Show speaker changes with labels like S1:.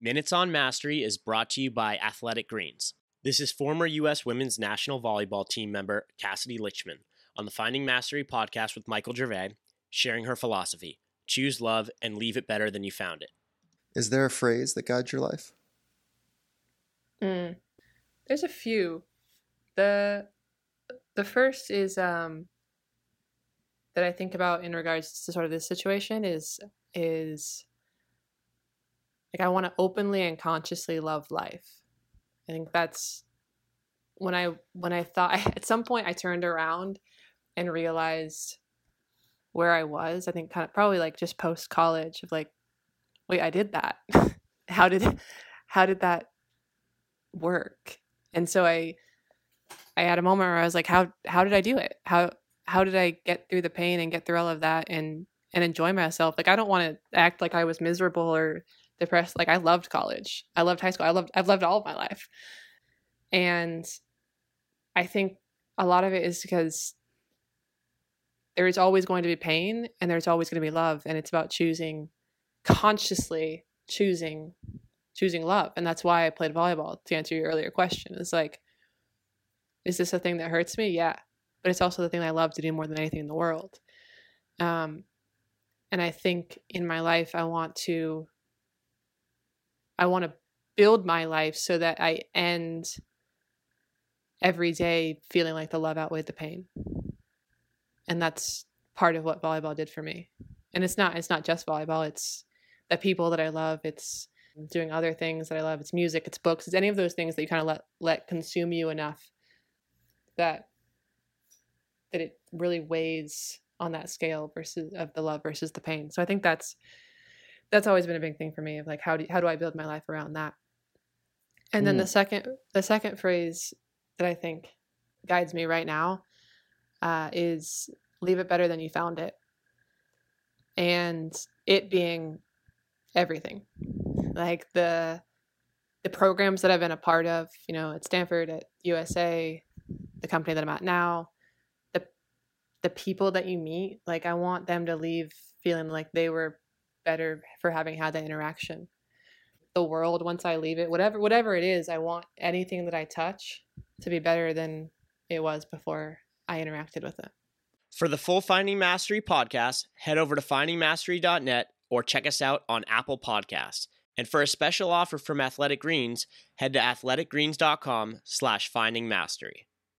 S1: Minutes on Mastery is brought to you by Athletic Greens. This is former U.S. women's national volleyball team member Cassidy Lichtman on the Finding Mastery podcast with Michael Gervais, sharing her philosophy choose love and leave it better than you found it.
S2: Is there a phrase that guides your life?
S3: Mm. There's a few. The the first is um that I think about in regards to sort of this situation is is like I want to openly and consciously love life. I think that's when I when I thought at some point I turned around and realized where I was. I think kind of probably like just post college of like, wait, I did that. how did how did that work? And so I I had a moment where I was like, how how did I do it? How how did I get through the pain and get through all of that and and enjoy myself? Like I don't want to act like I was miserable or depressed. Like I loved college. I loved high school. I loved I've loved all of my life. And I think a lot of it is because there is always going to be pain and there's always going to be love and it's about choosing consciously choosing choosing love and that's why i played volleyball to answer your earlier question it's like is this a thing that hurts me yeah but it's also the thing i love to do more than anything in the world um and i think in my life i want to i want to build my life so that i end every day feeling like the love outweighed the pain. And that's part of what volleyball did for me. And it's not it's not just volleyball it's the people that i love it's doing other things that i love it's music it's books it's any of those things that you kind of let let consume you enough that that it really weighs on that scale versus of the love versus the pain so i think that's that's always been a big thing for me of like how do how do i build my life around that and then mm. the second the second phrase that i think guides me right now uh, is leave it better than you found it. And it being everything. Like the the programs that I've been a part of, you know, at Stanford, at USA, the company that I'm at now, the people that you meet, like I want them to leave feeling like they were better for having had that interaction. The world once I leave it, whatever whatever it is, I want anything that I touch to be better than it was before I interacted with it.
S1: For the full Finding Mastery podcast, head over to findingmastery.net or check us out on Apple Podcasts. And for a special offer from Athletic Greens, head to athleticgreens.com slash findingmastery.